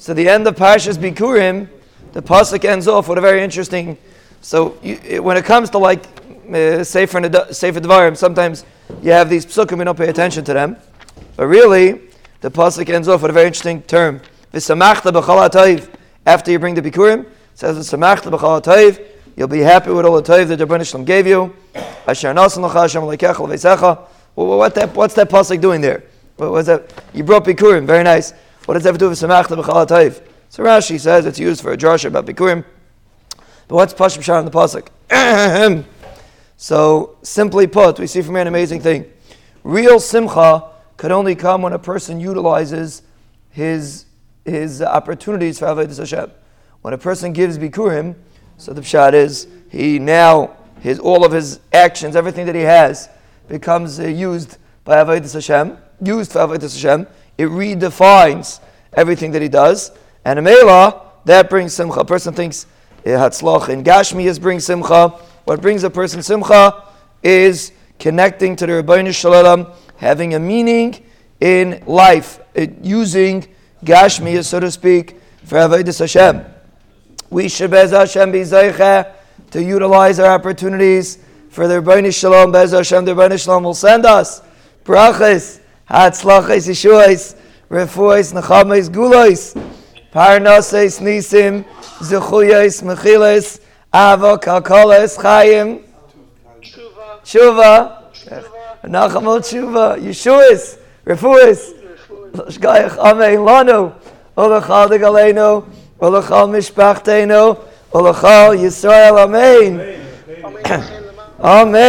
So the end of Parshas Bikurim, the pasuk ends off with a very interesting. So you, it, when it comes to like uh, Sefer Sefer Devarim, sometimes you have these psukim and don't pay attention to them, but really the pasuk ends off with a very interesting term. After you bring the Bikurim, it says You'll be happy with all the tayv that the Shalom gave you. Asher nasan l'cha l'kecha l'veisecha. What that, what's that pasuk doing there? What was that? You brought Bikurim, very nice. What does that have to do with Samachta b'chal tayv? So Rashi says it's used for a drasha about Bikurim. But what's Pashim Shah in the pasuk? so simply put, we see from here an amazing thing. Real simcha could only come when a person utilizes his his opportunities for avodas Hashem. When a person gives bikurim, so the pshat is he now his all of his actions, everything that he has, becomes uh, used by avodas Hashem, used for avodas Hashem. It redefines everything that he does, and a mela that brings simcha. A person thinks eh, hatzlach in Gashmi is bring simcha. What brings a person simcha is connecting to the Ribbono shel Olam, having a meaning in life, it, using Gashmi, so to speak, for avodas Hashem. We should, Bez Hashem, be to utilize our opportunities for the Ribbono shel Olam. Bez Hashem, the Ribbono shel Olam will send us brachas, hatzlachas, yeshuas, refuis, nechames, gulois, parnases, nisim, zechuyes, mechiles, ava, kalkoles, chayim, tshuva, nachamot tshuva, yeshuis, refuis, shgayach Ame, Lano, olachal de olachal mishpachteno, olachal Yisrael, amen. Amen.